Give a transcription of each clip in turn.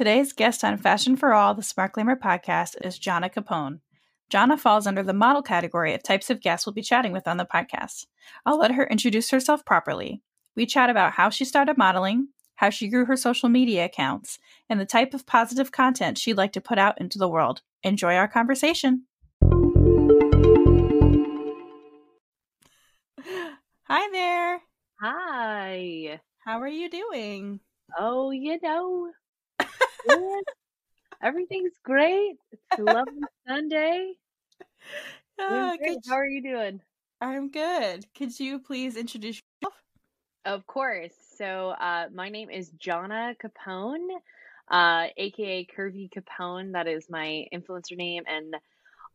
Today's guest on Fashion for All, the Smart Glamour podcast, is Jonna Capone. Jonna falls under the model category of types of guests we'll be chatting with on the podcast. I'll let her introduce herself properly. We chat about how she started modeling, how she grew her social media accounts, and the type of positive content she'd like to put out into the world. Enjoy our conversation. Hi there. Hi. How are you doing? Oh, you know, good. everything's great. It's a lovely Sunday. Ah, How are you doing? I'm good. Could you please introduce yourself? Of course. So, uh, my name is Jonna Capone, uh, aka Curvy Capone. That is my influencer name and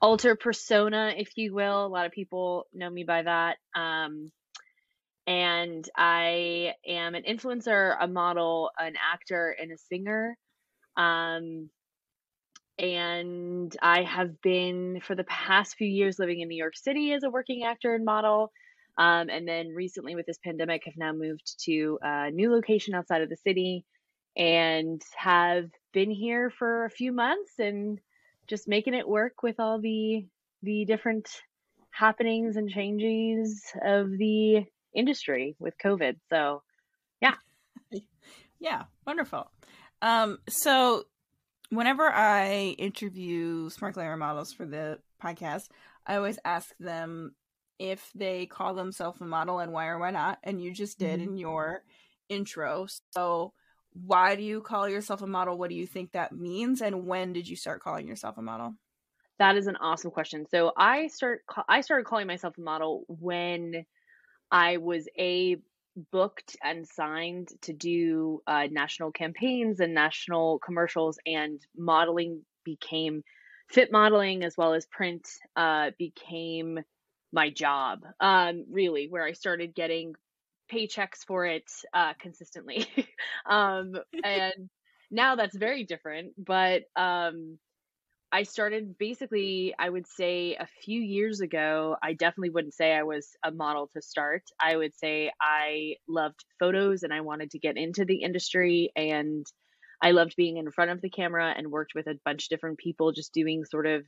alter persona, if you will. A lot of people know me by that. Um, and I am an influencer, a model, an actor, and a singer. Um, and I have been for the past few years living in New York City as a working actor and model. Um, and then recently, with this pandemic, have now moved to a new location outside of the city and have been here for a few months and just making it work with all the the different happenings and changes of the industry with COVID. So, Yeah, Yeah, wonderful. Um, so whenever I interview smart glamour models for the podcast, I always ask them if they call themselves a model and why or why not. And you just did Mhm. in your intro. So why do you call yourself a model? What do you think that means? And when did you start calling yourself a model? That is an awesome question. So I start I started calling myself a model when I was a booked and signed to do uh, national campaigns and national commercials, and modeling became fit modeling as well as print uh, became my job. Um, really, where I started getting paychecks for it uh, consistently. um, and now that's very different, but um, I started basically, I would say a few years ago. I definitely wouldn't say I was a model to start. I would say I loved photos and I wanted to get into the industry. And I loved being in front of the camera and worked with a bunch of different people, just doing sort of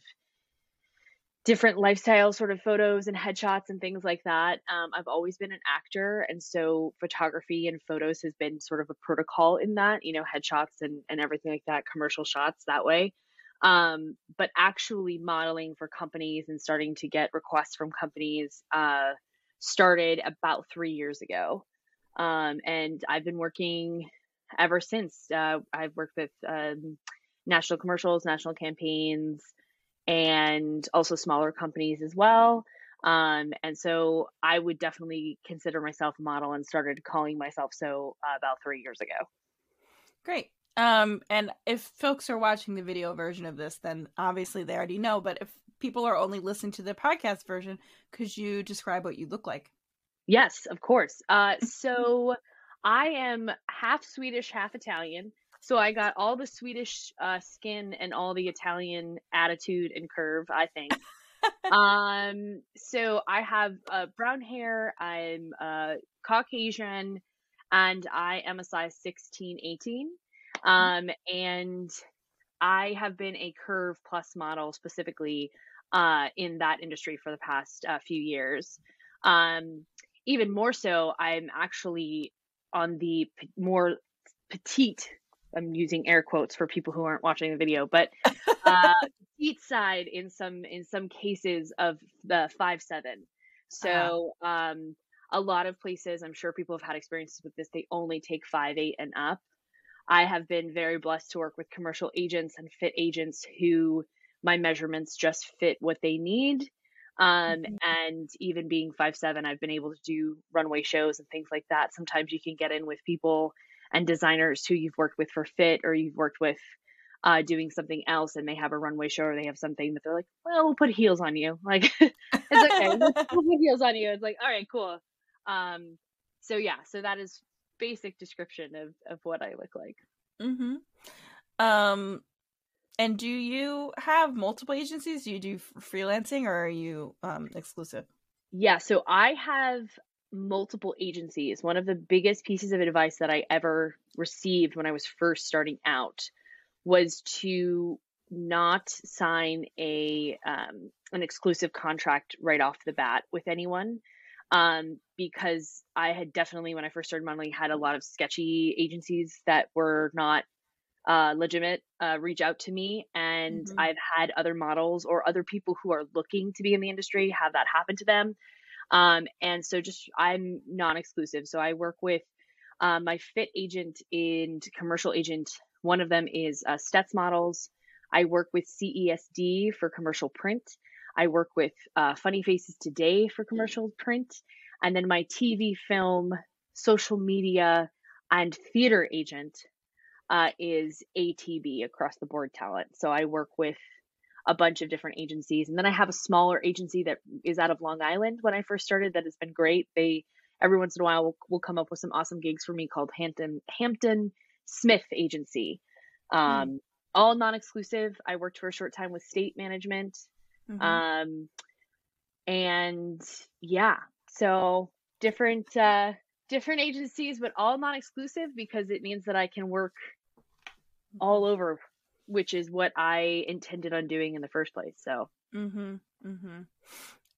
different lifestyle sort of photos and headshots and things like that. Um, I've always been an actor. And so photography and photos has been sort of a protocol in that, you know, headshots and, and everything like that, commercial shots that way um, but actually modeling for companies and starting to get requests from companies uh, started about three years ago. Um, and I've been working ever since. Uh, I've worked with um, national commercials, national campaigns, and also smaller companies as well. Um, and so I would definitely consider myself a model and started calling myself so uh, about three years ago. Great. Um, and if folks are watching the video version of this, then obviously they already know. But if people are only listening to the podcast version, could you describe what you look like? Yes, of course. Uh, so I am half Swedish, half Italian. So I got all the Swedish uh, skin and all the Italian attitude and curve, I think. um, so I have uh, brown hair. I'm uh, Caucasian, and I am a size 16, 18. Um, and I have been a curve plus model specifically uh, in that industry for the past uh, few years. Um, even more so, I'm actually on the p- more petite. I'm using air quotes for people who aren't watching the video, but uh, petite side in some in some cases of the five seven. So um, a lot of places, I'm sure people have had experiences with this. They only take five eight and up. I have been very blessed to work with commercial agents and fit agents who my measurements just fit what they need. Um, Mhm. and even being five seven, I've been able to do runway shows and things like that. Sometimes you can get in with people and designers who you've worked with for fit or you've worked with uh, doing something else and they have a runway show or they have something that they're like, well, we'll put heels on you. Like, it's okay. We'll, we'll put heels on you. It's like, all right, cool. Um, so yeah, so that is basic description of, of what I look like. mm-hmm. Um, and do you have multiple agencies? Do you do freelancing or are you um, exclusive? Yeah, so I have multiple agencies. One of the biggest pieces of advice that I ever received when I was first starting out was to not sign a um, an exclusive contract right off the bat with anyone um, because I had definitely when I first started modeling had a lot of sketchy agencies that were not uh, legitimate uh, reach out to me and mm-hmm. I've had other models or other people who are looking to be in the industry have that happen to them um, and so just I'm non-exclusive so I work with um, my fit agent and commercial agent one of them is uh, Stets Models I work with CESD for commercial print. I work with uh, Funny Faces Today for commercial print. And then my TV, film, social media, and theater agent uh, is ATB across the board talent. So I work with a bunch of different agencies. And then I have a smaller agency that is out of Long Island when I first started that has been great. They every once in a while will, will come up with some awesome gigs for me called Hampton Hampton Smith Agency. Um, mm all non-exclusive. I worked for a short time with state management. Mm-hmm. Um, and yeah, so different uh, different agencies, but all non-exclusive because it means that I can work all over, which is what I intended on doing in the first place. So. hmm hmm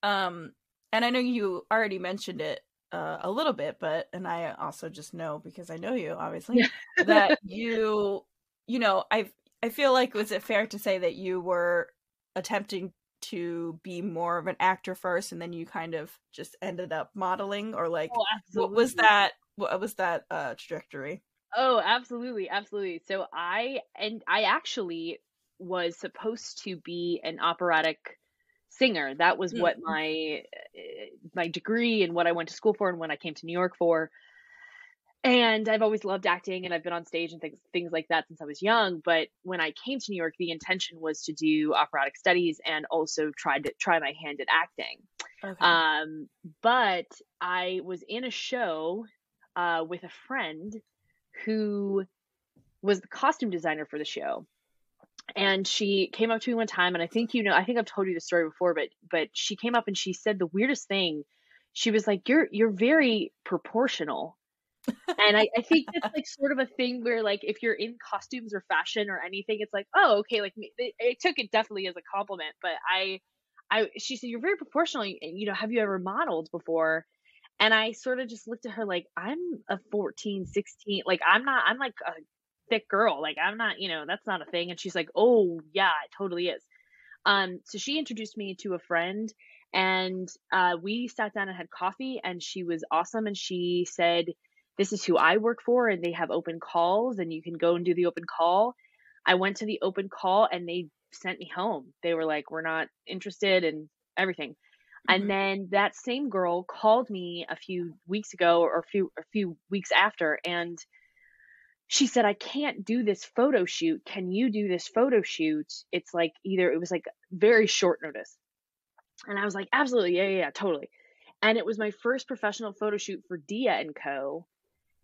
Um, and I know you already mentioned it uh, a little bit, but and I also just know because I know you obviously that you you know I've I feel like was it fair to say that you were attempting to be more of an actor first and then you kind of just ended up modeling or like oh, what was that what was that uh trajectory? Oh, absolutely, absolutely. So I and I actually was supposed to be an operatic singer. That was mm-hmm. what my eh, my degree and what I went to school for and when I came to New York for and I've always loved acting and I've been on stage and things things like that since I was young. But when I came to New York, the intention was to do operatic studies and also tried to try my hand at acting. Okay. Um, but I was in a show uh, with a friend who was the costume designer for the show. And she came up to me one time, and I think you know, I think I've told you the story before, but but she came up and she said the weirdest thing. She was like, "You're you're very proportional." And I, I think it's like sort of a thing where like if you're in costumes or fashion or anything, it's like, oh, okay, like it, it took it definitely as a compliment, but I, I, she said, you're very proportional. You know, have you ever modeled before? And I sort of just looked at her like, I'm a 14, 16, like I'm not, I'm like a thick girl. Like I'm not, you know, that's not a thing. And she's like, oh yeah, it totally is. Um, so she introduced me to a friend and uh, we sat down and had coffee and she was awesome. And she said, this is who I work for and they have open calls and you can go and do the open call. I went to the open call and they sent me home. They were like, we're not interested in everything. Mm-hmm. And then that same girl called me a few weeks ago or a few a few weeks after and she said I can't do this photo shoot. Can you do this photo shoot? It's like either it was like very short notice. And I was like, absolutely, yeah, yeah, yeah, totally. And it was my first professional photo shoot for Dia and Co.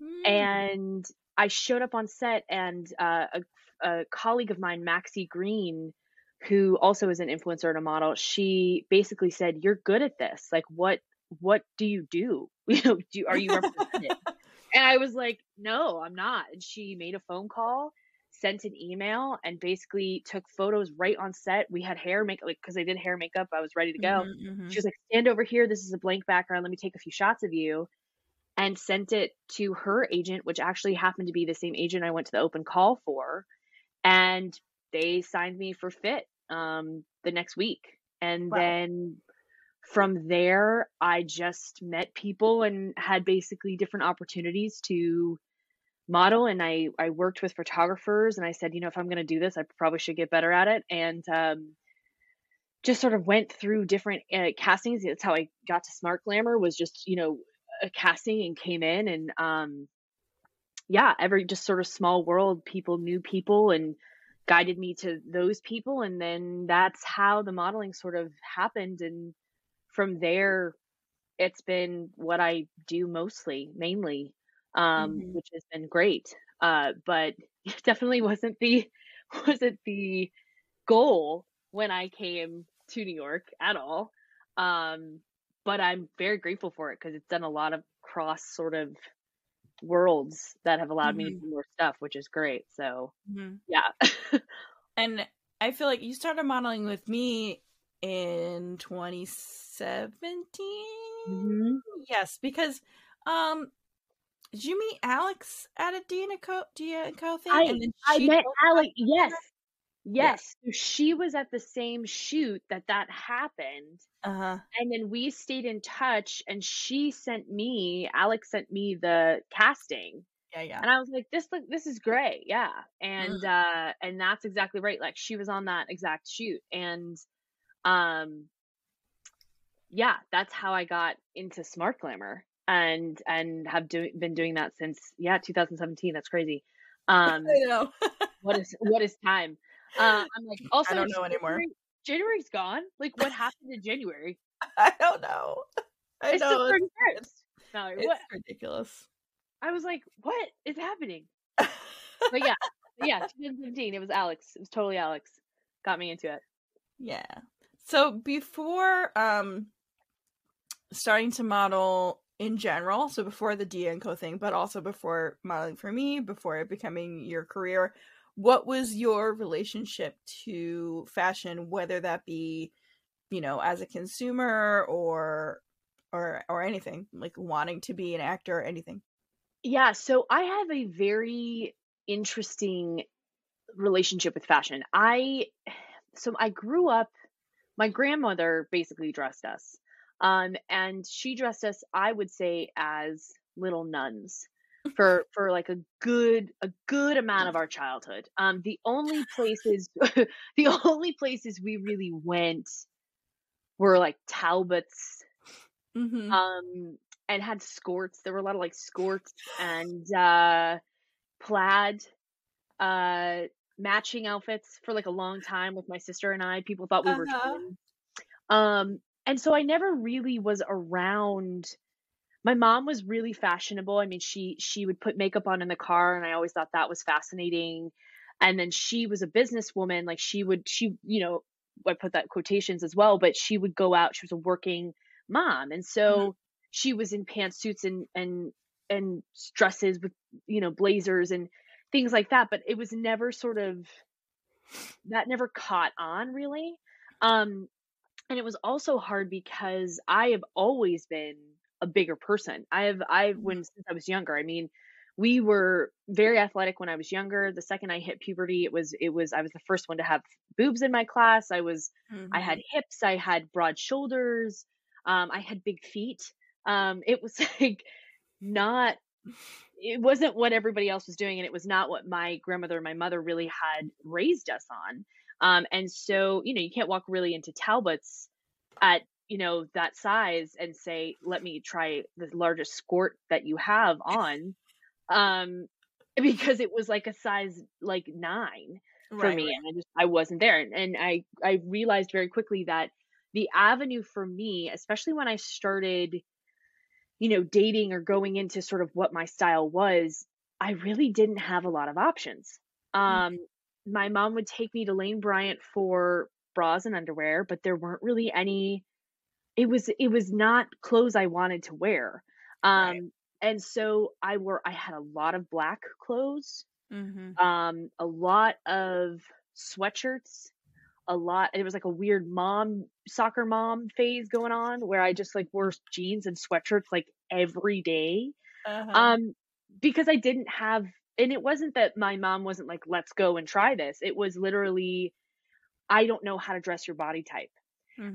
Mm. And I showed up on set, and uh, a, a colleague of mine, Maxie Green, who also is an influencer and a model, she basically said, "You're good at this. Like, what what do you do? You know, do are you represented?" and I was like, "No, I'm not." And she made a phone call, sent an email, and basically took photos right on set. We had hair makeup, like because I did hair makeup. I was ready to go. Mm-hmm, mm-hmm. She was like, "Stand over here. This is a blank background. Let me take a few shots of you." And sent it to her agent, which actually happened to be the same agent I went to the open call for. And they signed me for fit um, the next week. And wow. then from there, I just met people and had basically different opportunities to model. And I, I worked with photographers and I said, you know, if I'm going to do this, I probably should get better at it. And um, just sort of went through different uh, castings. That's how I got to Smart Glamour was just, you know, a casting and came in and um yeah every just sort of small world people knew people and guided me to those people and then that's how the modeling sort of happened and from there it's been what I do mostly mainly um mm-hmm. which has been great uh but it definitely wasn't the wasn't the goal when I came to New York at all um but I'm very grateful for it because it's done a lot of cross sort of worlds that have allowed me to Mm-hmm. do more stuff, which is great. So Mhm. yeah. And I feel like you started modeling with me in 2017. Mhm. Yes, because um, did you meet Alex at a and Co Dia and Co thing? I and then I met Alex. us- Yes. Yeah. So she was at the same shoot that that happened. Uh-huh. And then we stayed in touch and she sent me, Alex sent me the casting. Yeah, yeah. And I was like, this look this is great. Yeah. And uh and that's exactly right. Like she was on that exact shoot. And um yeah, that's how I got into Smart Glamour and and have do- been doing that since yeah, 2017. That's crazy. Um I know. what is what is time? Uh, I'm like also don't know anymore. January- January's gone. Like what happened in January? I don't know. I It's know. the It's, 31st. No, it's what? ridiculous. I was like, what is happening? But yeah, yeah, 2017. It was Alex. It was totally Alex. Got me into it. Yeah. So before um starting to model in general, so before the Dia and Co thing, but also before modeling for me, before it becoming your career, what was your relationship to fashion, whether that be, you know, as a consumer or or or anything, like wanting to be an actor or anything? Yeah, so I have a very interesting relationship with fashion. I so I grew up my grandmother basically dressed us. Um and she dressed us I would say as little nuns for for like a good a good amount of our childhood. Um the only places the only places we really went were like Talbot's Mm-hmm. um and had skirts there were a lot of like skirts and uh plaid uh matching outfits for like a long time with my sister and I people thought we were Uh-huh. twins um and so I never really was around my mom was really fashionable. I mean she she would put makeup on in the car and I always thought that was fascinating. And then she was a businesswoman like she would she you know I put that quotations as well but she would go out she was a working mom. And so she was in pantsuits and and and dresses with you know blazers and things like that but it was never sort of that never caught on really. Um and it was also hard because i have always been a bigger person. I have i've when since i was younger i mean we were very athletic when i was younger. The second i hit puberty it was it was i was the first one to have boobs in my class. I was I had hips, I had broad shoulders, um, I had big feet. Um, it was like not, it wasn't what everybody else was doing, and it was not what my grandmother and my mother really had raised us on. Um, and so, you know, you can't walk really into Talbot's at, you know, that size and say, let me try the largest skirt that you have on. Um, because it was like a size like nine for Right, me right. and I just I wasn't there and, and I I realized very quickly that the avenue for me especially when I started you know dating or going into sort of what my style was I really didn't have a lot of options um my mom would take me to Lane Bryant for bras and underwear but there weren't really any it was it was not clothes I wanted to wear um Right. and so I wore I had a lot of black clothes Mm-hmm. um a lot of sweatshirts a lot it was like a weird mom soccer mom phase going on where i just like wore jeans and sweatshirts like every day Uh-huh. um because i didn't have and it wasn't that my mom wasn't like let's go and try this it was literally i don't know how to dress your body type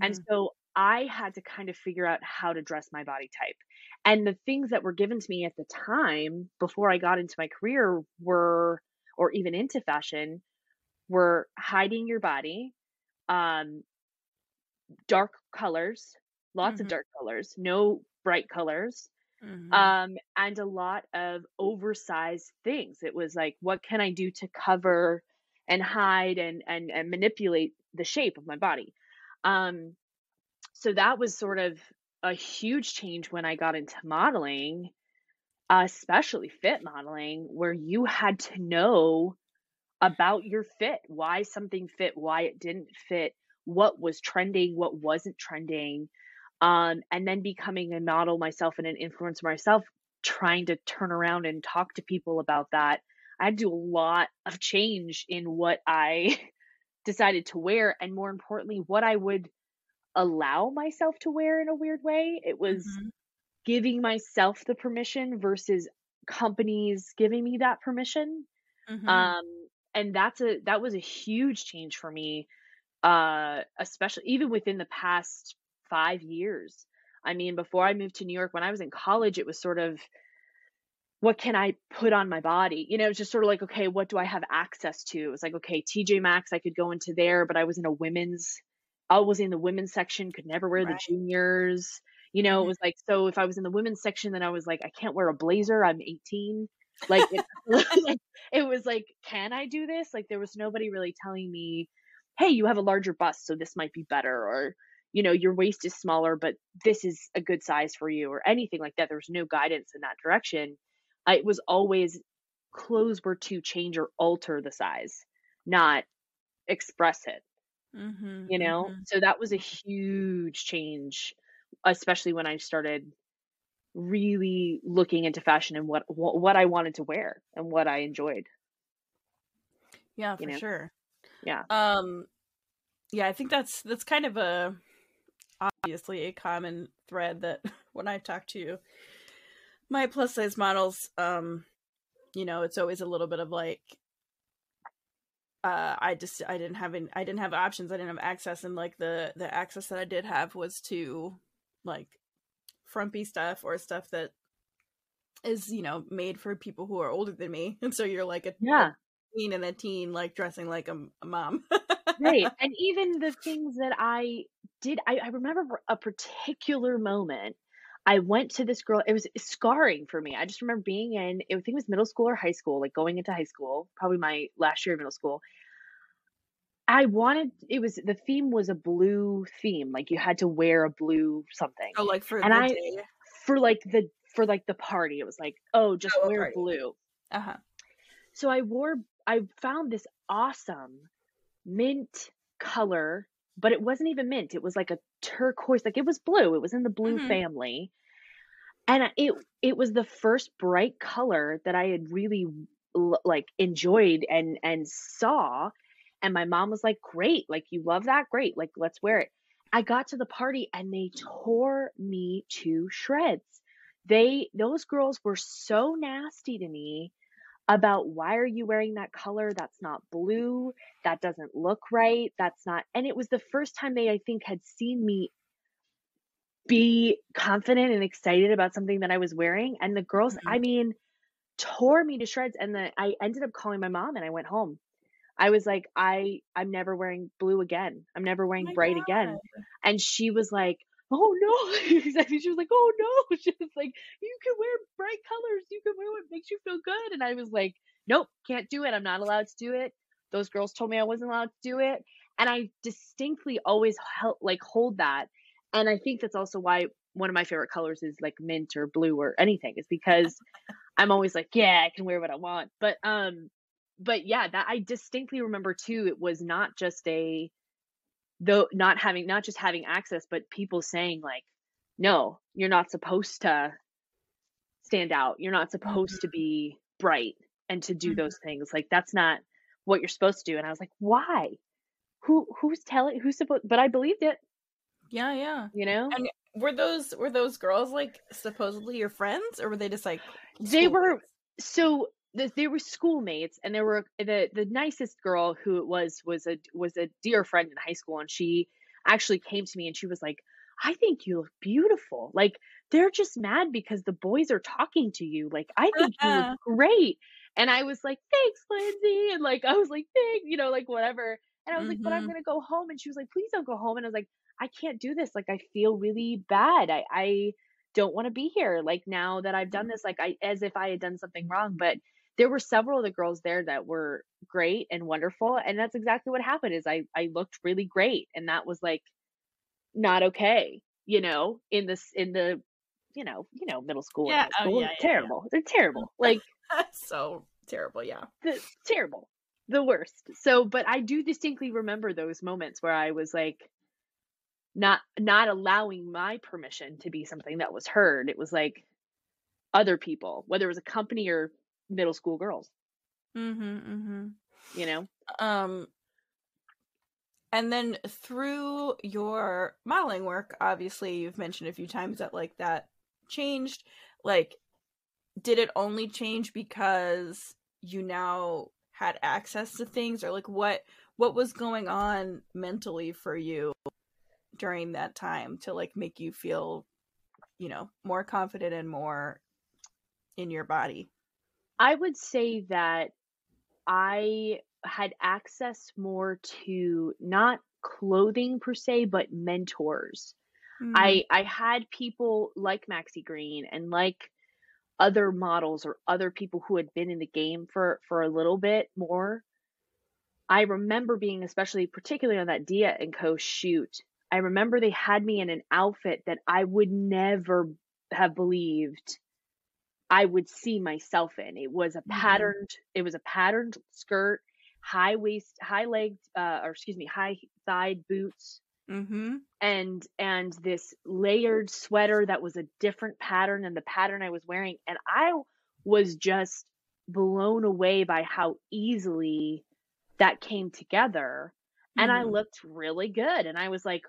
and Mhm. so I had to kind of figure out how to dress my body type. And the things that were given to me at the time before I got into my career were, or even into fashion, were hiding your body, um, dark colors, lots of Mhm. dark colors, no bright colors, Mhm. um, and a lot of oversized things. It was like, what can I do to cover and hide and and and manipulate the shape of my body? Um, so that was sort of a huge change when I got into modeling, especially fit modeling, where you had to know about your fit, why something fit, why it didn't fit, what was trending, what wasn't trending. Um, and then becoming a model myself and an influencer myself trying to turn around and talk to people about that. I had to do a lot of change in what I decided to wear and more importantly what I would allow myself to wear in a weird way. It was mm-hmm. giving myself the permission versus companies giving me that permission. Mm-hmm. Um and that's a that was a huge change for me uh especially even within the past 5 years. I mean, before I moved to New York when I was in college it was sort of what can I put on my body? You know, it's just sort of like, okay, what do I have access to? It was like, okay, TJ Maxx, I could go into there, but I was in a women's, I was in the women's section, could never wear right. the juniors. You know, mm-hmm. it was like, so if I was in the women's section, then I was like, I can't wear a blazer. I'm 18. Like, it, like, it was like, can I do this? Like, there was nobody really telling me, hey, you have a larger bust, so this might be better. Or, you know, your waist is smaller, but this is a good size for you, or anything like that. There was no guidance in that direction it was always clothes were to change or alter the size, not express it. Mm-hmm, you know, mm-hmm. so that was a huge change, especially when I started really looking into fashion and what what, what I wanted to wear and what I enjoyed. Yeah, for you know? sure. Yeah. Um yeah, I think that's that's kind of a obviously a common thread that when I talk to my plus size models, um, you know, it's always a little bit of like uh I just I didn't have any, I didn't have options, I didn't have access and like the the access that I did have was to like frumpy stuff or stuff that is, you know, made for people who are older than me. And so you're like a yeah. teen and a teen like dressing like a, a mom. right. And even the things that I did I, I remember a particular moment I went to this girl. It was scarring for me. I just remember being in, I think it was middle school or high school, like going into high school, probably my last year of middle school. I wanted it was the theme was a blue theme, like you had to wear a blue something. Oh, like for and I day. for like the for like the party, it was like oh, just oh, wear blue. Uh huh. So I wore. I found this awesome mint color, but it wasn't even mint. It was like a turquoise, like it was blue. It was in the blue mm-hmm. family and it it was the first bright color that I had really like enjoyed and and saw and my mom was like great like you love that great like let's wear it I got to the party and they tore me to shreds they those girls were so nasty to me about why are you wearing that color that's not blue that doesn't look right that's not and it was the first time they I think had seen me be confident and excited about something that I was wearing. And the girls, mm-hmm. I mean, tore me to shreds. And then I ended up calling my mom and I went home. I was like, I I'm never wearing blue again. I'm never wearing oh bright God. again. And she was like, Oh no. exactly. She was like, Oh no. She was like, You can wear bright colors. You can wear what makes you feel good. And I was like, Nope, can't do it. I'm not allowed to do it. Those girls told me I wasn't allowed to do it. And I distinctly always held, like hold that and I think that's also why one of my favorite colors is like mint or blue or anything is because I'm always like, yeah, I can wear what I want. But um but yeah, that I distinctly remember too it was not just a though not having not just having access but people saying like no, you're not supposed to stand out. You're not supposed mm-hmm. to be bright and to do mm-hmm. those things. Like that's not what you're supposed to do. And I was like, why? Who who's telling who's supposed but I believed it. Yeah, yeah. You know? And were those were those girls like supposedly your friends or were they just like They were so the, they were schoolmates and there were the the nicest girl who it was was a was a dear friend in high school and she actually came to me and she was like I think you look beautiful. Like they're just mad because the boys are talking to you. Like I think you look great. And I was like, thanks, Lindsay. And like I was like, thanks, you know, like whatever. And I was mm-hmm. like, but I'm mm-hmm. gonna go home. And she was like, please don't go home. And I was like, I can't do this. Like I feel really bad. I I don't want to be here. Like now that I've done this, like I as if I had done something wrong. But there were several of the girls there that were great and wonderful. And that's exactly what happened is I I looked really great. And that was like not okay, you know, in this in the you know, you know, middle school. Yeah, oh, school. Oh, yeah, terrible. Yeah. They're terrible. Like so terrible, yeah. The, terrible. The worst. So, but I do distinctly remember those moments where I was like, not not allowing my permission to be something that was heard it was like other people, whether it was a company or middle school girls. Mm-hmm. Mm-hmm. You know? Um and then through your modeling work, obviously you've mentioned a few times that like that changed. Like, did it only change because you now had access to things or like what what was going on mentally for you during that time to like make you feel you know more confident and more in your body i would say that i had access more to not clothing per se but mentors mm-hmm. i i had people like maxi green and like other models or other people who had been in the game for for a little bit more i remember being especially particularly on that dia and co shoot i remember they had me in an outfit that i would never have believed i would see myself in it was a mm-hmm. patterned mm-hmm. it was a patterned skirt high waist high legged uh, or excuse me high thighed boots Mm-hmm. And and this layered sweater that was a different pattern than the pattern I was wearing, and I was just blown away by how easily that came together. Mm-hmm. And I mm-hmm. looked really good, and I was like,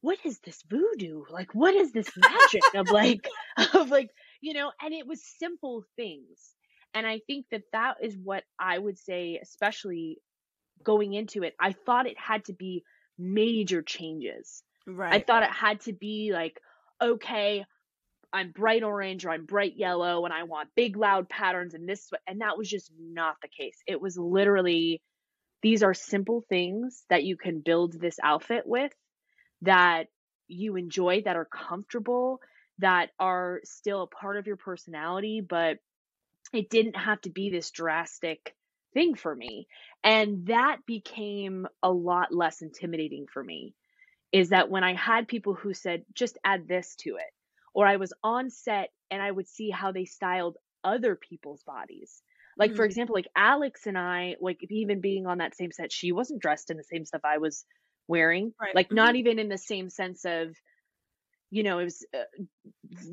"What is this voodoo? Like, what is this magic of like of like you know?" And it was simple things, and I think that that is what I would say, especially going into it. I thought it had to be major changes. Right. I thought it had to be like, okay, I'm bright orange or I'm bright yellow and I want big loud patterns and this and that was just not the case. It was literally these are simple things that you can build this outfit with that you enjoy that are comfortable that are still a part of your personality but it didn't have to be this drastic thing for me. And that became a lot less intimidating for me. Is that when I had people who said, just add this to it, or I was on set and I would see how they styled other people's bodies. Like, mm-hmm. for example, like Alex and I, like even being on that same set, she wasn't dressed in the same stuff I was wearing. Right. Like, mm-hmm. not even in the same sense of, you know, it was uh,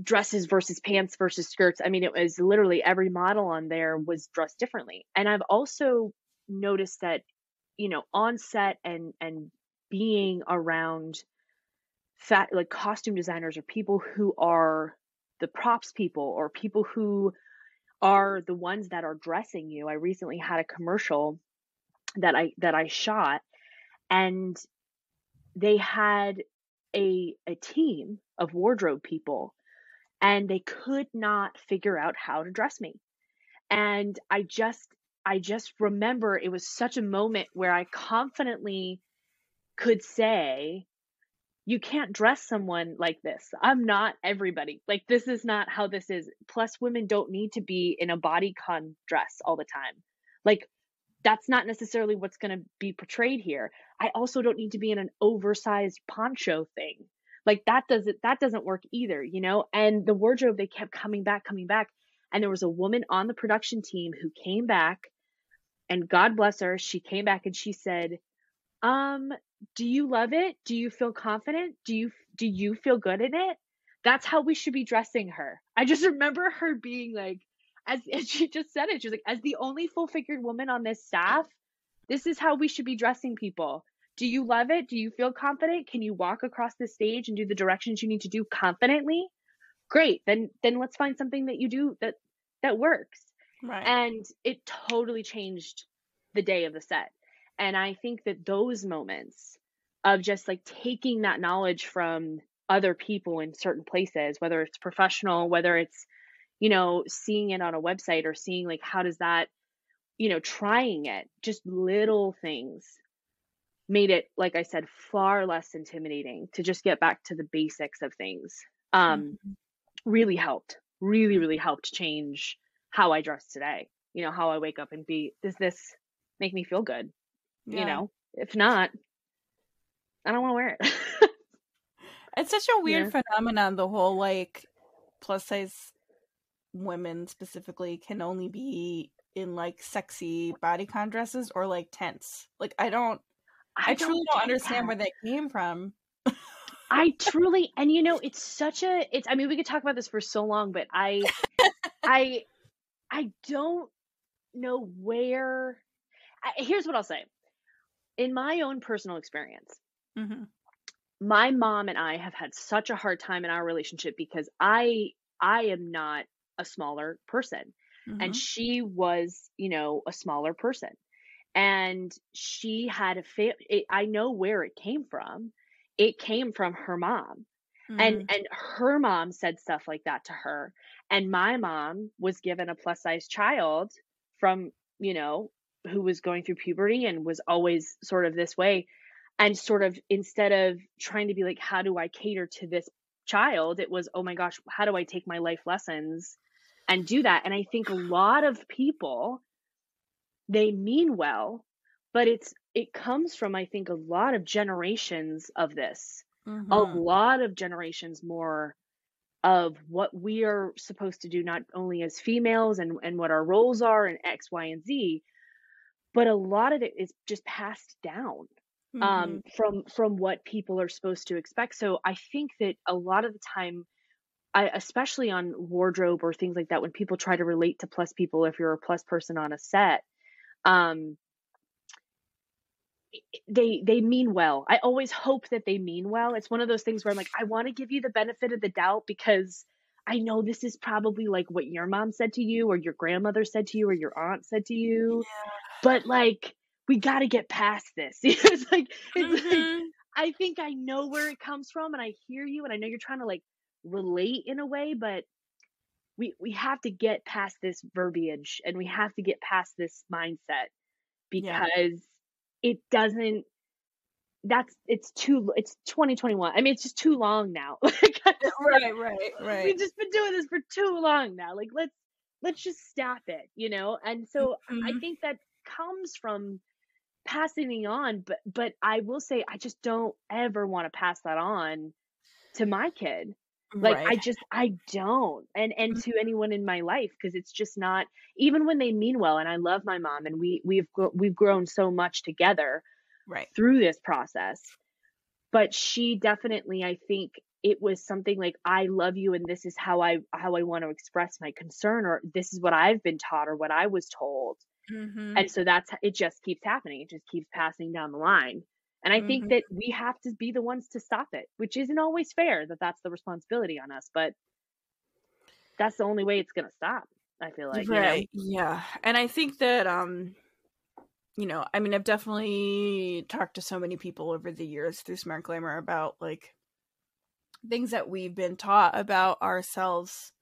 dresses versus pants versus skirts. I mean, it was literally every model on there was dressed differently. And I've also noticed that, you know, on set and and being around fat like costume designers or people who are the props people or people who are the ones that are dressing you. I recently had a commercial that I that I shot and they had a a team of wardrobe people and they could not figure out how to dress me. And I just I just remember it was such a moment where I confidently could say you can't dress someone like this. I'm not everybody. Like this is not how this is. Plus women don't need to be in a bodycon dress all the time. Like that's not necessarily what's going to be portrayed here. I also don't need to be in an oversized poncho thing. Like that doesn't that doesn't work either you know? And the wardrobe they kept coming back coming back. And there was a woman on the production team who came back and god bless her she came back and she said um do you love it? Do you feel confident? Do you do you feel good in it? That's how we should be dressing her. I just remember her being like as, she just said it she's like as the only full figured woman on this staff this is how we should be dressing people do you love it? Do you feel confident? Can you walk across the stage and do the directions you need to do confidently? Great. Then then let's find something that you do that that works. Right. And it totally changed the day of the set. And I think that those moments of just like taking that knowledge from other people in certain places, whether it's professional, whether it's, you know, seeing it on a website or seeing like how does that, you know, trying it, just little things made it like i said far less intimidating to just get back to the basics of things um mm-hmm. really helped really really helped change how i dress today you know how i wake up and be does this make me feel good yeah. you know if not i don't want to wear it it's such a weird yeah. phenomenon the whole like plus size women specifically can only be in like sexy bodycon dresses or like tents like i don't I, I truly don't, don't understand that. where that came from. I truly, and you know, it's such a, it's, I mean, we could talk about this for so long, but I, I I don't know where I, here's what I'll say. In my own personal experience, Mm-hmm. my mom and I have had such a hard time in our relationship because I I am not a smaller person Mm-hmm. and she was, you know, a smaller person. And she had a fa- it, I know where it came from. It came from her mom. And mm-hmm. and her mom said stuff like that to her. And my mom was given a plus size child from, you know, who was going through puberty and was always sort of this way and sort of instead of trying to be like how do I cater to this child, it was oh my gosh, how do I take my life lessons and do that? And I think a lot of people they mean well, but it's it comes from I think a lot of generations of this a Mhm. lot of generations more of what we are supposed to do not only as females and and what our roles are and x y and z but a lot of it is just passed down Mhm. um from from what people are supposed to expect so i think that a lot of the time I, especially on wardrobe or things like that when people try to relate to plus people if you're a plus person on a set um they they mean well. I always hope that they mean well. It's one of those things where I'm like, I want to give you the benefit of the doubt because I know this is probably like what your mom said to you or your grandmother said to you or your aunt said to you. But like we got to get past this. it's like it's like Mhm. I think I know where it comes from and I hear you and I know you're trying to like relate in a way, but we we have to get past this verbiage and we have to get past this mindset Yeah. because it doesn't that's it's too it's 2021 i mean it's just too long now like I just, like, Right, right, right. we've just been doing this for too long now like let's let's just stop it you know and so i Mhm. think that comes from passing it on but but i will say i just don't ever want to pass that on to my kid like i just i don't and and to anyone in my life because it's just not even when they mean well and i love my mom and we we've we've grown so much together Right. through this process but she definitely i think it was something like i love you and this is how i how i want to express my concern or this is what i've been taught or what i was told Mhm. and so that's it just keeps happening it just keeps passing down the line and i think Mhm. that we have to be the ones to stop it which isn't always fair that that's the responsibility on us but that's the only way it's going to stop i feel like you know? right. Yeah. And I think that um you know, I mean I've definitely talked to so many people over the years through Smart Glamour about like things that we've been taught about ourselves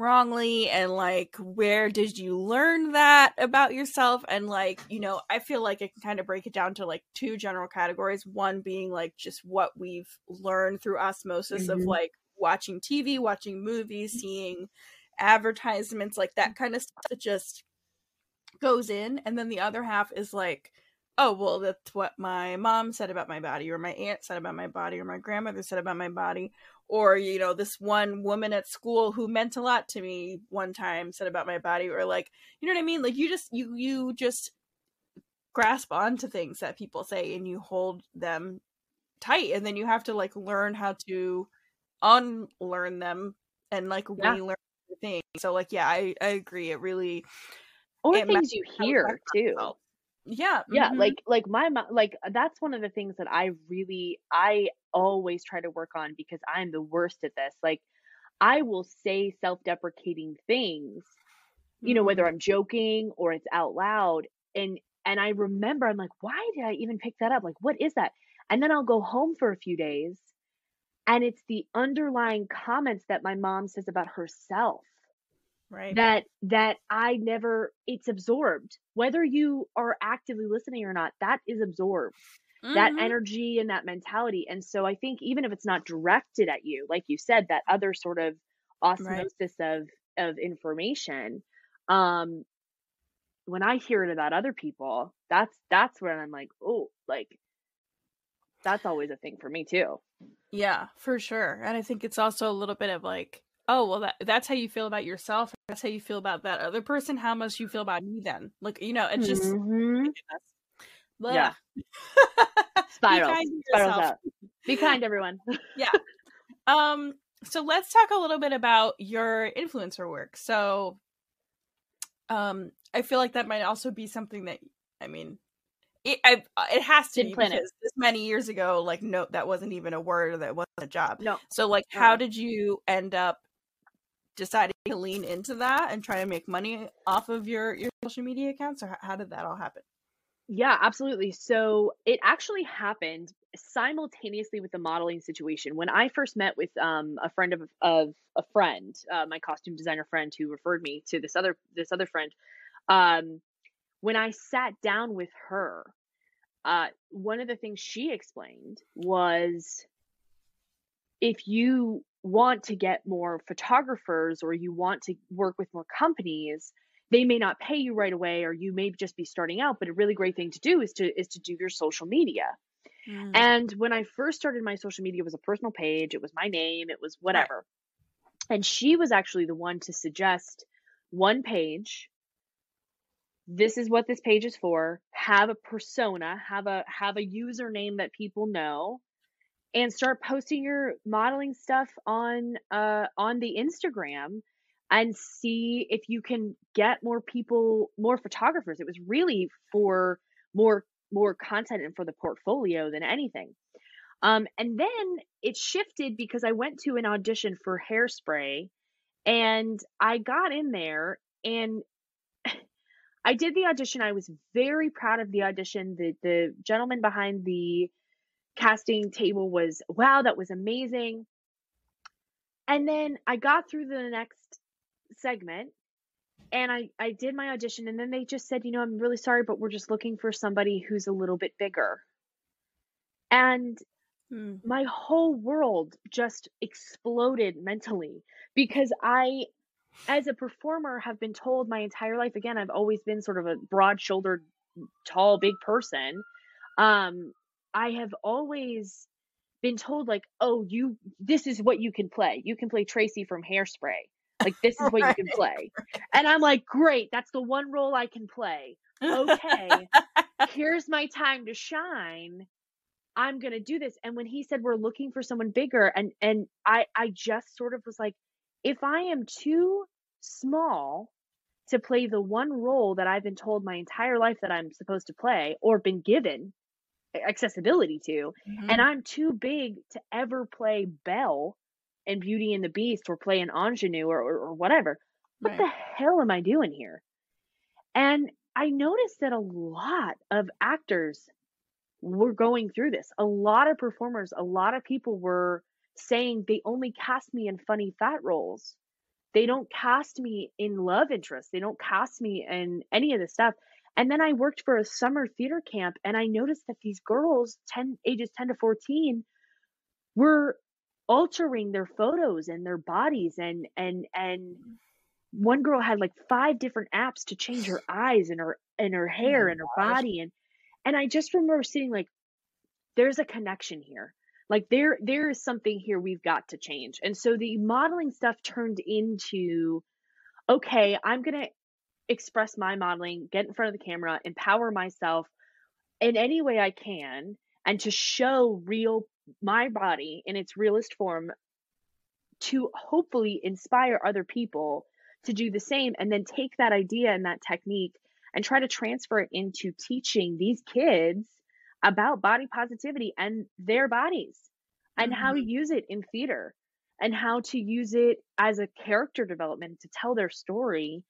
wrongly and like where did you learn that about yourself and like you know i feel like i can kind of break it down to like two general categories one being like just what we've learned through osmosis of Mhm. like watching tv watching movies seeing advertisements like that kind of stuff that just goes in and then the other half is like oh well that's what my mom said about my body or my aunt said about my body or my grandmother said about my body or you know this one woman at school who meant a lot to me one time said about my body or like you know what i mean like you just you you just grasp onto things that people say and you hold them tight and then you have to like learn how to unlearn them and like Yeah. relearn things so like yeah i i agree it really or it things you hear too myself. Yeah yeah mhm. like like my mo- like that's one of the things that i really i always try to work on because i'm the worst at this like i will say self-deprecating things you know whether Mhm. i'm joking or it's out loud and and i remember i'm like why did i even pick that up like what is that and then i'll go home for a few days and it's the underlying comments that my mom says about herself right that that I never it's absorbed. Whether you are actively listening or not, that is absorbed. That Mhm. energy and that mentality. And so I think even if it's not directed at you, like you said, that other sort of osmosis of of information, um when I hear it about other people, that's that's when I'm like, oh, like that's always a thing for me too. Yeah, for sure. And I think it's also a little bit of like, oh, well, that that's how you feel about yourself. That's how you feel about that other person. How much you feel about me then? Like, you know, it's just Mhm. Blah. Yeah. Be Spirals. kind Spirals yourself. out. Be kind, everyone. Yeah um, so let's talk a little bit about your influencer work. So, um, I feel like that might also be something that I mean, it I, it has to Didn't be because it. this many years ago, like no, that wasn't even a word, that wasn't a job. No. So, like, how did you end up deciding to lean into that and try to make money off of your your social media accounts, or how did that all happen? Yeah, absolutely. So it actually happened simultaneously with the modeling situation. When I first met with um, a friend of, of a friend, uh, my costume designer friend who referred me to this other this other friend, um, when I sat down with her, uh, one of the things she explained was if you want to get more photographers or you want to work with more companies, they may not pay you right away or you may just be starting out but a really great thing to do is to is to do your social media. Mm. and when i first started my social media it was a personal page it was my name it was whatever. Right. and she was actually the one to suggest one page. This is what this page is for. Have a persona have a have a username that people know and start posting your modeling stuff on uh on the instagram and see if you can get more people, more photographers. It was really for more more content and for the portfolio than anything. Um, and then it shifted because I went to an audition for Hairspray, and I got in there and I did the audition. I was very proud of the audition. The the gentleman behind the casting table was wow, that was amazing. And then I got through the next segment and I, I did my audition and then they just said, you know, I'm really sorry, but we're just looking for somebody who's a little bit bigger. And hmm. my whole world just exploded mentally because I, as a performer, have been told my entire life again, I've always been sort of a broad shouldered, tall, big person. Um, I have always been told, like, oh, you, this is what you can play. You can play Tracy from Hairspray like this is what you can play. And I'm like, great, that's the one role I can play. Okay. here's my time to shine. I'm going to do this. And when he said we're looking for someone bigger and and I I just sort of was like if I am too small to play the one role that I've been told my entire life that I'm supposed to play or been given accessibility to mm-hmm. and I'm too big to ever play Belle in Beauty and the Beast or play an ingenue or, or, or whatever. What right. the hell am I doing here? And I noticed that a lot of actors were going through this. A lot of performers, a lot of people were saying they only cast me in funny fat roles. They don't cast me in love interest. They don't cast me in any of this stuff. And then I worked for a summer theater camp and I noticed that these girls, 10 ages 10 to 14, were altering their photos and their bodies and and and one girl had like five different apps to change her eyes and her and her oh hair oh and her gosh. body and and I just remember seeing like there's a connection here. Like there there is something here we've got to change. And so the modeling stuff turned into okay, I'm going to express my modeling, get in front of the camera, empower myself in any way I can and to show real my body in its realist form to hopefully inspire other people to do the same and then take that idea and that technique and try to transfer it into teaching these kids about body positivity and their bodies and mm-hmm. how to mm-hmm. use it in theater and how to use it as a character development to tell their story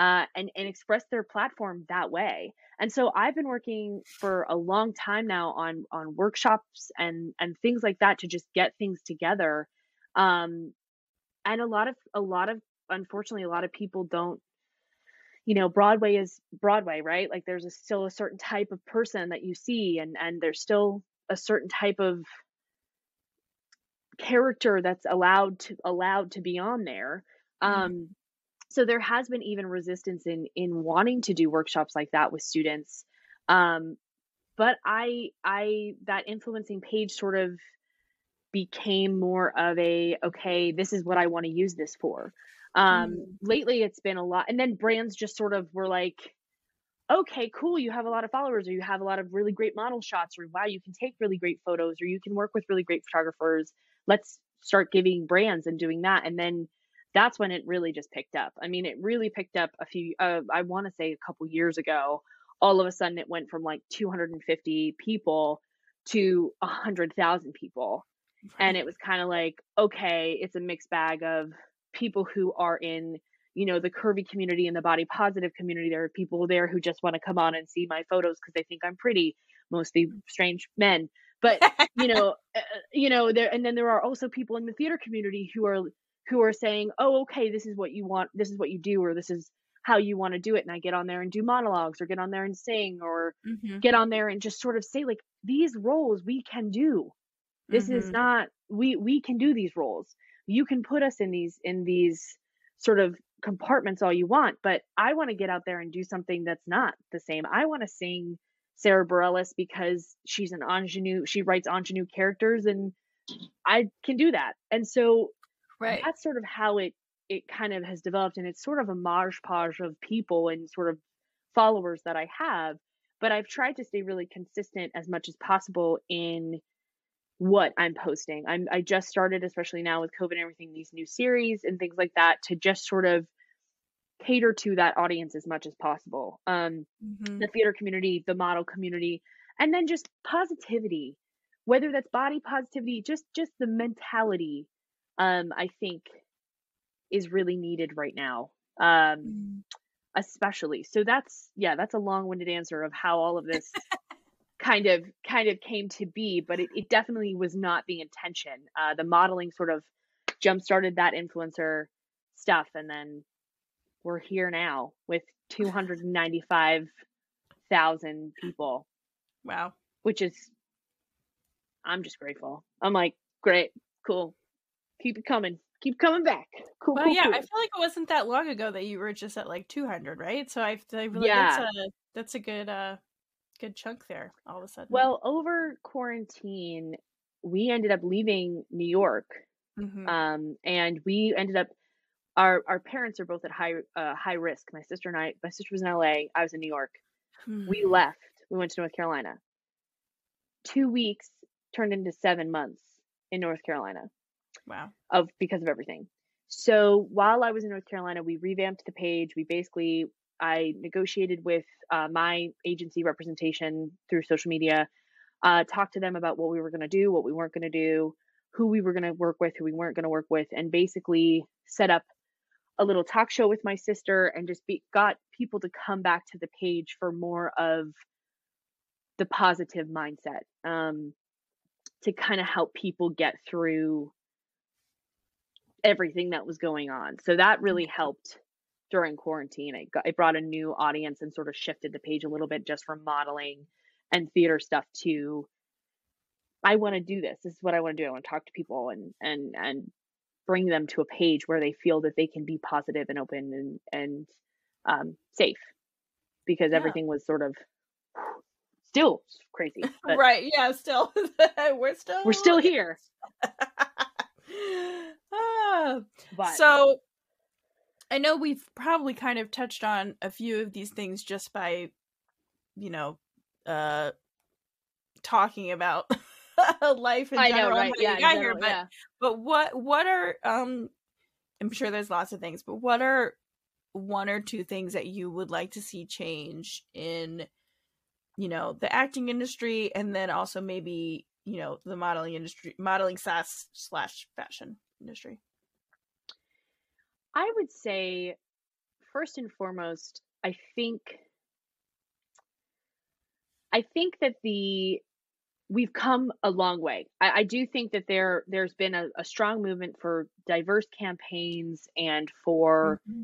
uh, and and express their platform that way. And so I've been working for a long time now on on workshops and and things like that to just get things together. Um, and a lot of a lot of unfortunately a lot of people don't you know broadway is broadway right like there's a, still a certain type of person that you see and and there's still a certain type of character that's allowed to allowed to be on there mm-hmm. um so there has been even resistance in in wanting to do workshops like that with students. Um, but i i that influencing page sort of became more of a okay this is what i want to use this for. Um, mm. lately it's been a lot and then brands just sort of were like okay cool you have a lot of followers or you have a lot of really great model shots or wow you can take really great photos or you can work with really great photographers. Let's start giving brands and doing that. And then that's when it really just picked up. I mean it really picked up a few uh, i want to say a couple years ago all of a sudden it went from like 250 people to 100,000 people. And it was kind of like okay it's a mixed bag of people who are in you know the curvy community and the body positive community. There are people there who just want to come on and see my photos because they think i'm pretty mostly strange men. But you know uh, you know there and then there are also people in the theater community who are who are saying oh okay this is what you want this is what you do or this is how you want to do it and i get on there and do monologues or get on there and sing or mm-hmm. get on there and just sort of say like these roles we can do this mm-hmm. is not we we can do these roles you can put us in these in these sort of compartments all you want but i want to get out there and do something that's not the same i want to sing Sara Bareilles because she's an ingenue. She writes ingenue characters, and I can do that. And so right. that's sort of how it it kind of has developed, and it's sort of a marge podge of people and sort of followers that I have. But I've tried to stay really consistent as much as possible in what I'm posting. I'm I just started, especially now with COVID and everything, these new series and things like that, to just sort of cater to that audience as much as possible. Um, mm-hmm. The theater community, the model community, and then just positivity, whether that's body positivity, just just the mentality. Um, I think is really needed right now. Um, mm-hmm. especially. So that's yeah, that's a long-winded answer of how all of this kind of kind of came to be, but it, it definitely was not the intention. Uh, the modeling sort of jump started that influencer stuff and then we're here now with 295,000 people. Wow. Which is, I'm just grateful. I'm like, great, cool. Keep it coming. Keep coming back. Cool. Well, cool, yeah, cool. I feel like it wasn't that long ago that you were just at like 200, right? So I, I feel yeah. that's a that's a good uh good chunk there all of a sudden. Well, over quarantine, we ended up leaving New York, mm-hmm. um, and we ended up our our parents are both at high uh, high risk. My sister and I, my sister was in LA, I was in New York. Hmm. We left. We went to North Carolina. Two weeks turned into seven months in North Carolina. Wow. Of because of everything. So while I was in North Carolina, we revamped the page. We basically I negotiated with uh, my agency representation through social media, uh, talked to them about what we were going to do, what we weren't going to do, who we were going to work with, who we weren't going to work with, and basically set up a little talk show with my sister and just be, got people to come back to the page for more of the positive mindset um, to kind of help people get through everything that was going on. So that really mm-hmm. helped during quarantine. It, got, it brought a new audience and sort of shifted the page a little bit just from modeling and theater stuff to I want to do this. This is what I want to do. I want to talk to people and and and bring them to a page where they feel that they can be positive and open and and um, safe because yeah. everything was sort of still crazy right yeah still we're still we're still here ah. but, so i know we've probably kind of touched on a few of these things just by you know uh talking about life in I general. Know, right? Yeah, got here, but yeah. but what what are um I'm sure there's lots of things, but what are one or two things that you would like to see change in you know the acting industry and then also maybe you know the modeling industry modeling slash slash fashion industry i would say first and foremost i think i think that the we've come a long way. I, I do think that there there's been a, a, strong movement for diverse campaigns and for mm-hmm.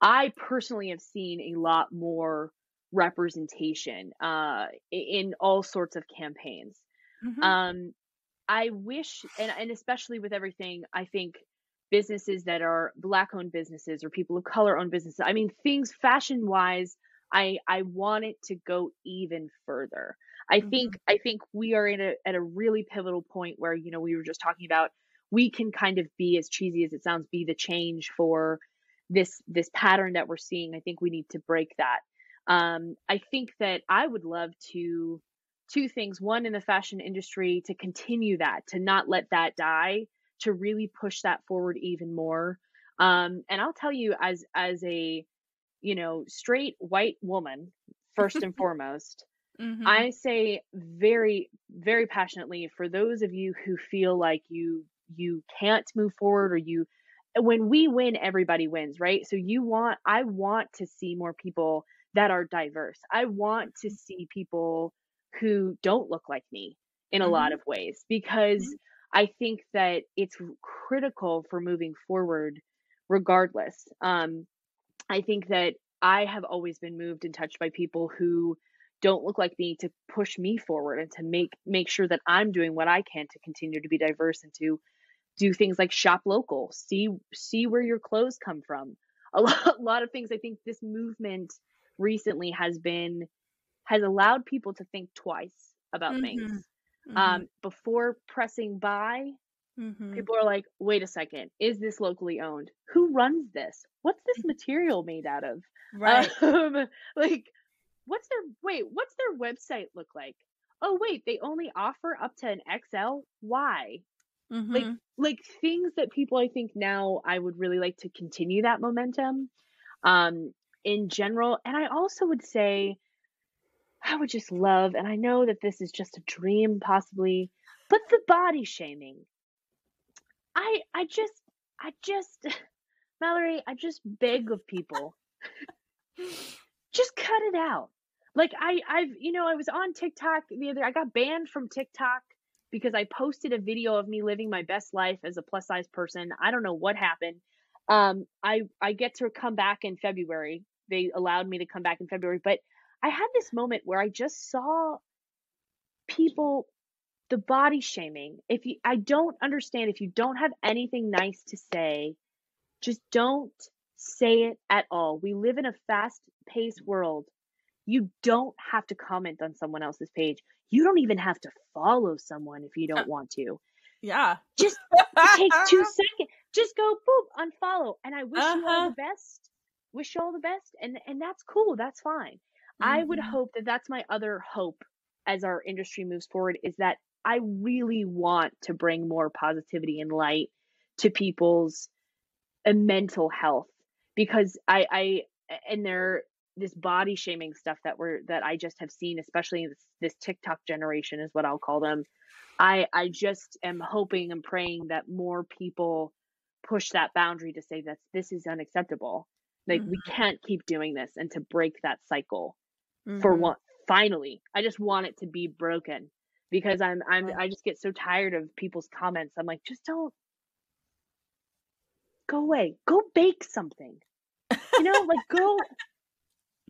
I personally have seen a lot more representation uh, in all sorts of campaigns. Mm-hmm. Um, I wish, and, and especially with everything, I think businesses that are black owned businesses or people of color owned businesses. I mean, things fashion wise, I I want it to go even further. I mm-hmm. think I think we are in a at a really pivotal point where you know we were just talking about we can kind of be as cheesy as it sounds be the change for this this pattern that we're seeing. I think we need to break that. Um, I think that I would love to two things. One in the fashion industry to continue that to not let that die to really push that forward even more. Um, and I'll tell you, as as a you know straight white woman, first and foremost, Mhm. I say very very passionately for those of you who feel like you you can't move forward or you when we win everybody wins right so you want i want to see more people that are diverse i want to see people who don't look like me in a lot of ways because i think that it's critical for moving forward regardless. Um i think that i have always been moved and touched by people who don't look like me to push me forward and to make make sure that i'm doing what i can to continue to be diverse and to do things like shop local see see where your clothes come from. A lot, a lot of things i think this movement recently has been has allowed people to think twice about things. Mhm. um before pressing buy Mhm. people are like wait a second is this locally owned? Who runs this? What's this material made out of? Right. um, like what's their wait what's their website look like? Oh wait they only offer up to an xl why? Like Mhm. like things that people i think now i would really like to continue that momentum um in general. And i also would say i would just love and i know that this is just a dream possibly but the body shaming. I i just i just mallory i just beg of people just cut it out. Like i i've you know i was on tiktok the other i got banned from tiktok because i posted a video of me living my best life as a plus size person. I don't know what happened. Um i i get to come back in february. They allowed me to come back in february but i had this moment where i just saw people the body shaming. If you i don't understand if you don't have anything nice to say just don't say it at all. We live in a fast paced world. You don't have to comment on someone else's page. You don't even have to follow someone if you don't want to. Yeah. just take two seconds. Just go boop unfollow. And i wish you all Uh-huh. the best. Wish you all the best. And and that's cool. That's fine i would Mhm. hope that that's my other hope as our industry moves forward is that i really want to bring more positivity and light to people's uh, mental health because i i and there this body shaming stuff that we're that i just have seen especially this, this tiktok generation is what i'll call them. I i just am hoping and praying that more people push that boundary to say that this is unacceptable. Like we can't keep doing this and to break that cycle for Mhm. one finally i just want it to be broken because i'm i'm i just get so tired of people's comments. I'm like just don't go away. Go bake something. You know like go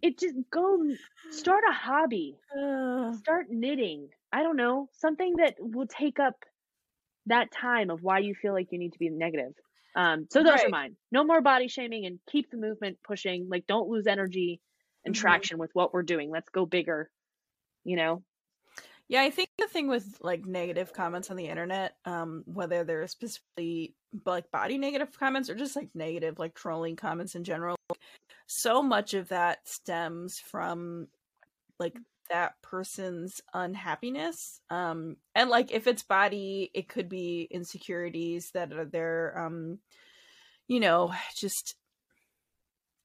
it just go start a hobby. Ugh. start knitting. I don't know something that will take up that time of why you feel like you need to be negative. Um so those are Right. mine. No more body shaming and keep the movement pushing. Like don't lose energy and Mhm. traction with what we're doing let's go bigger you know Yeah, I think the thing with like negative comments on the internet, um, whether they're specifically like body negative comments or just like negative, like trolling comments in general, so much of that stems from like that person's unhappiness. Um, and like if it's body, it could be insecurities that are there, um, you know, just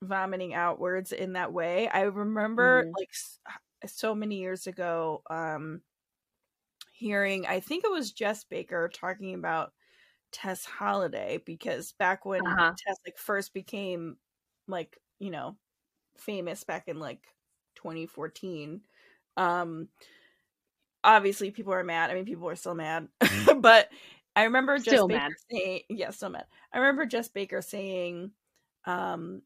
vomiting outwards in that way. I remember Mhm. like so many years ago, um, hearing I think it was Jes Baker talking about Tess Holliday because back when Uh-huh. Tess like first became like you know famous back in like 2014 um obviously people are mad i mean people are still mad but i remember Jes Still baker saying yeah still mad i remember Jes baker saying um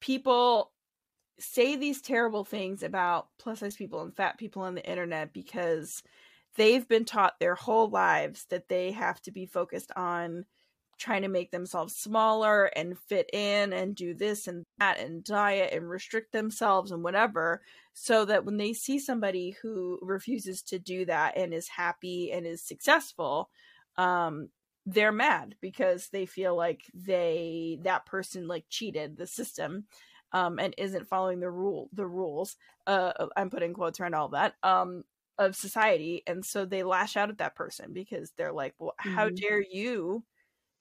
people say these terrible things about plus size people and fat people on the internet because they've been taught their whole lives that they have to be focused on trying to make themselves smaller and fit in and do this and that and diet and restrict themselves and whatever so that when they see somebody who refuses to do that and is happy and is successful um they're mad because they feel like they that person like cheated the system um and isn't following the rule the rules uh i'm putting quotes around all that um of society and so they lash out at that person because they're like well how Mhm. dare you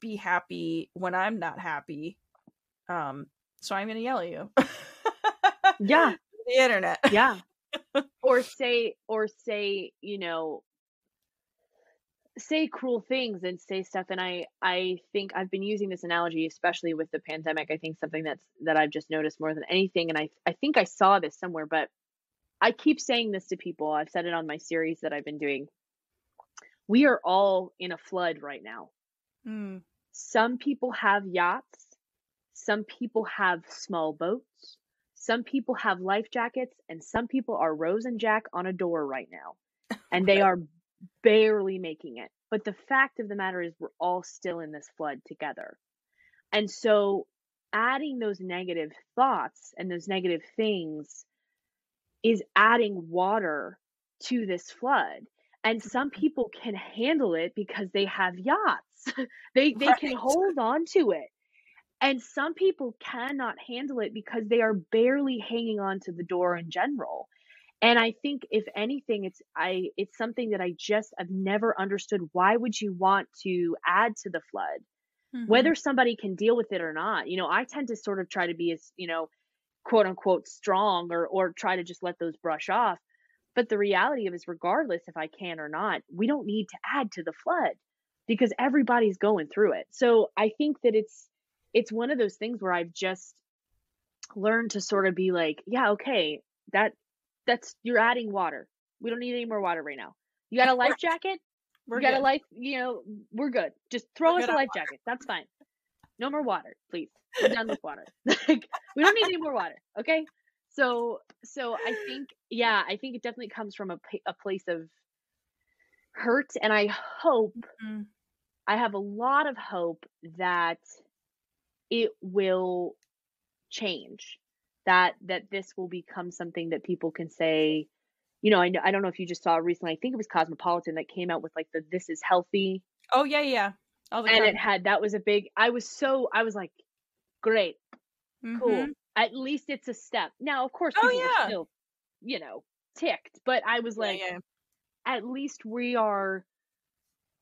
be happy when i'm not happy um so i'm gonna yell at you Yeah. the internet yeah or say or say you know say cruel things and say stuff and i i think i've been using this analogy especially with the pandemic i think something that's that i've just noticed more than anything and i i think i saw this somewhere but i keep saying this to people. I've said it on my series that i've been doing. We are all in a flood right now. Mm, some people have yachts. Some people have small boats. Some people have life jackets and some people are rose and jack on a door right now. And they are barely making it but the fact of the matter is we're all still in this flood together. And so adding those negative thoughts and those negative things is adding water to this flood. And some mm-hmm. people can handle it because they have yachts. They they can hold on to it. And some people cannot handle it because they are barely hanging on to the door in general and i think if anything it's i it's something that i just i've never understood why would you want to add to the flood? Mhm. whether somebody can deal with it or not you know i tend to sort of try to be as you know quote unquote strong or or try to just let those brush off. But the reality of it is regardless if i can or not we don't need to add to the flood because everybody's going through it. So i think that it's it's one of those things where i've just learned to sort of be like yeah okay that that's you're adding water we don't need any more water right now you got a life jacket we're we got a life, you know, we're good. Just throw We're us a life jacket. That's fine. No more water, please. We're done with water. like we don't need any more water. Okay. So, so I think, yeah, I think it definitely comes from a, a place of hurt. And I hope, Mhm. I have a lot of hope that it will change that, that this will become something that people can say, you know, I, know- I don't know if you just saw recently, I think it was Cosmopolitan that came out with like the, this is healthy oh yeah yeah all the and time. it had that was a big i was so i was like great cool Mhm. at least it's a step now of course Oh, people are yeah. still you know ticked but i was Yeah, like yeah. at least we are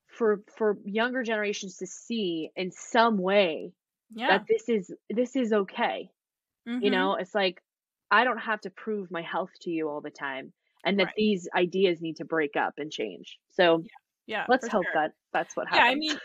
for for younger generations to see in some way yeah that this is this is okay you Mhm. know it's like i don't have to prove my health to you all the time and that Right. these ideas need to break up and change so yeah let's for hope sure. that that's what yeah i mean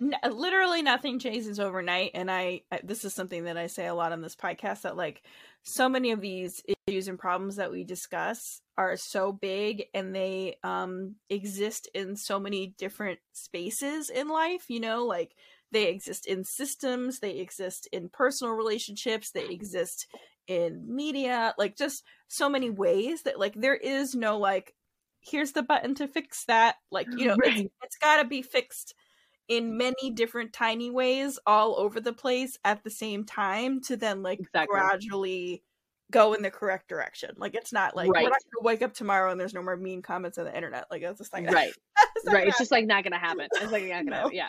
n- literally nothing changes overnight and I, I this is something that i say a lot on this podcast that like so many of these issues and problems that we discuss are so big and they um exist in so many different spaces in life you know like they exist in systems they exist in personal relationships they exist in media like just so many ways that like there is no like here's the button to fix that like you know it's, it's got to be fixed in many different tiny ways all over the place at the same time to then like Exactly. gradually go in the correct direction. Like it's not like Right. we're not gonna wake up tomorrow and there's no more mean comments on the internet? Like that's just like right. it's right. It's just like not gonna happen. It's like not gonna No. yeah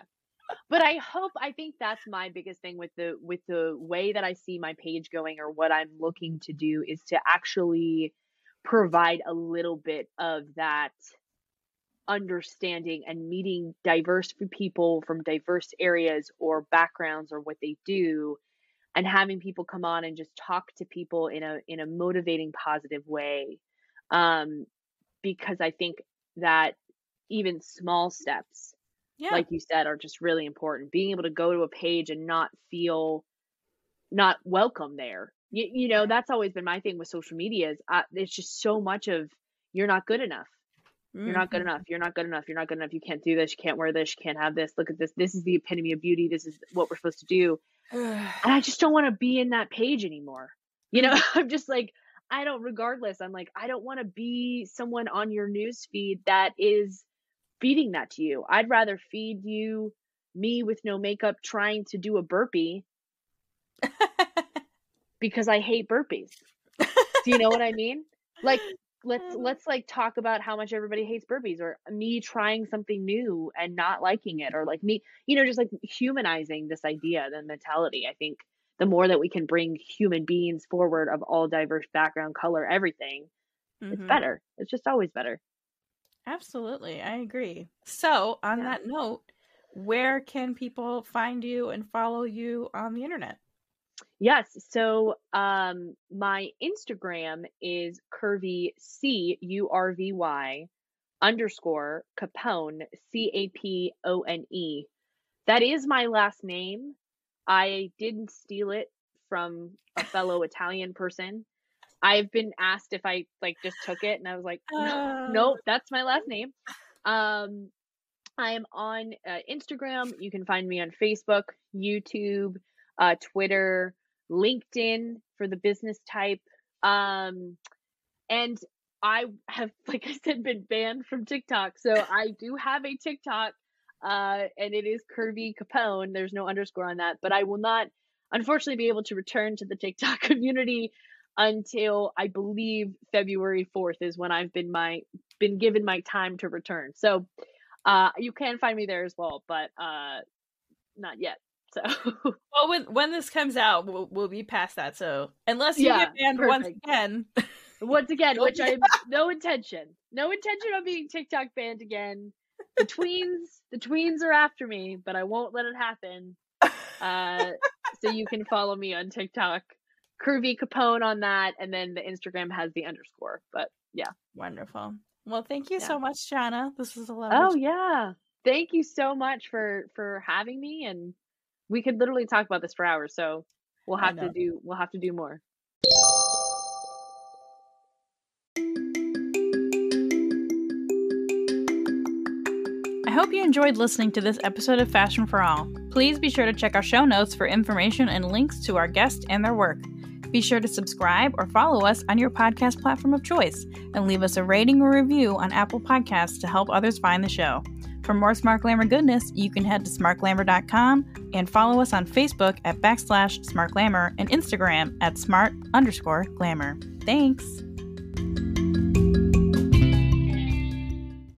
but i hope i think that's my biggest thing with the with the way that i see my page going or what i'm looking to do is to actually provide a little bit of that understanding and meeting diverse people from diverse areas or backgrounds or what they do and having people come on and just talk to people in a in a motivating positive way um because i think that even small steps yeah. like you said are just really important. Being able to go to a page and not feel not welcome there. You, you know that's always been my thing with social media is uh, it's just so much of you're not good enough. You're not good Mhm. enough. You're not good enough. You're not good enough. You can't do this. You can't wear this. You can't have this. Look at this. This is the epitome of beauty. This is what we're supposed to do. And I just don't want to be in that page anymore. You know, I'm just like, I don't, regardless, I'm like, I don't want to be someone on your news feed that is feeding that to you. I'd rather feed you me with no makeup trying to do a burpee because I hate burpees. Do you know what I mean? Like, let's let's like talk about how much everybody hates burpees or me trying something new and not liking it or like me you know just like humanizing this idea the mentality i think the more that we can bring human beings forward of all diverse background color everything it's Mhm. better it's just always better Absolutely. I agree. So, on Yeah. that note, where can people find you and follow you on the internet? Yes. So um my Instagram is curvy C U R V Y underscore Capone C A P O N E. That is my last name. I didn't steal it from a fellow Italian person. I've been asked if I like just took it and I was like, no, Uh, nope, that's my last name. Um I am on uh, Instagram. You can find me on Facebook, YouTube, uh, Twitter, LinkedIn for the business type. Um, and I have, like I said, been banned from TikTok. So I do have a TikTok, uh, and it is Curvy Capone. There's no underscore on that, but I will not, unfortunately, be able to return to the TikTok community until I believe February 4th is when I've been my been given my time to return. So uh, you can find me there as well, but uh, not yet. So Well, when when this comes out, we'll, we'll be past that. So, unless you Yeah, get banned once again, once again, which I have no intention, no intention of being TikTok banned again. The tweens, the tweens are after me, but I won't let it happen. Uh, so you can follow me on TikTok, Curvy Capone on that, and then the Instagram has the underscore. But yeah. wonderful. Well, thank you Yeah. so much, Jana. This was a lot Oh yeah. Thank you so much for for having me and we could literally talk about this for hours, so we'll have to do we'll have to do more. I hope you enjoyed listening to this episode of Fashion for All. Please be sure to check our show notes for information and links to our guests and their work. Be sure to subscribe or follow us on your podcast platform of choice and leave us a rating or review on Apple Podcasts to help others find the show. For more Smart Glamour goodness, you can head to smartglamour.com and follow us on Facebook at backslash smart glamour and Instagram at smart underscore glamour. Thanks.